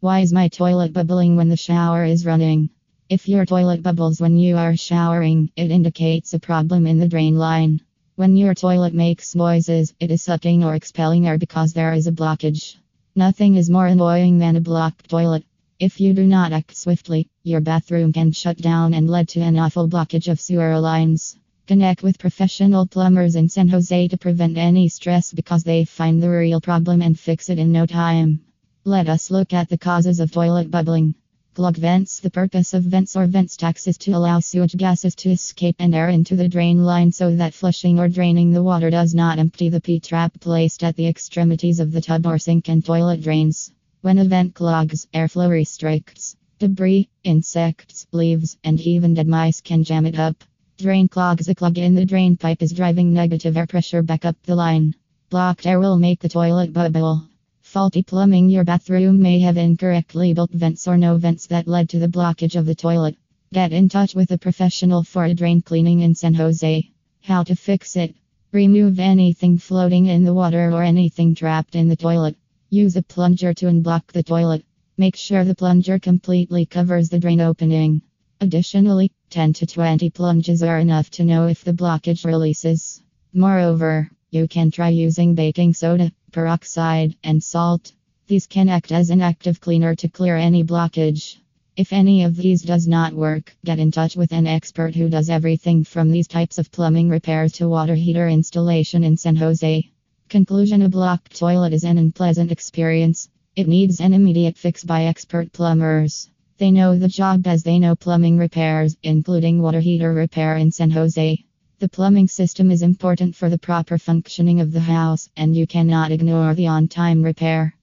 Why is my toilet bubbling when the shower is running? If your toilet bubbles when you are showering, it indicates a problem in the drain line. When your toilet makes noises, it is sucking or expelling air because there is a blockage. Nothing is more annoying than a blocked toilet. If you do not act swiftly, your bathroom can shut down and lead to an awful blockage of sewer lines. Connect with professional plumbers in San Jose to prevent any stress because they find the real problem and fix it in no time. Let us look at the causes of toilet bubbling. Clogged vents The purpose of vents or vent stacks is to allow sewage gases to escape and air into the drain line so that flushing or draining the water does not empty the P trap placed at the extremities of the tub or sink and toilet drains. When a vent clogs, airflow restricts. Debris, insects, leaves, and even dead mice can jam it up. Drain clogs A clog in the drain pipe is driving negative air pressure back up the line. Blocked air will make the toilet bubble. Faulty plumbing Your bathroom may have incorrectly built vents or no vents that led to the blockage of the toilet. Get in touch with a professional for a drain cleaning in San Jose. How to fix it? Remove anything floating in the water or anything trapped in the toilet. Use a plunger to unblock the toilet. Make sure the plunger completely covers the drain opening. Additionally, 10 to 20 plunges are enough to know if the blockage releases. Moreover, you can try using baking soda, peroxide, and salt. These can act as an active cleaner to clear any blockage. If any of these does not work, get in touch with an expert who does everything from these types of plumbing repairs to water heater installation in San Jose. Conclusion A blocked toilet is an unpleasant experience. It needs an immediate fix by expert plumbers. They know the job as they know plumbing repairs, including water heater repair in San Jose. The plumbing system is important for the proper functioning of the house, and you cannot ignore the on time repair.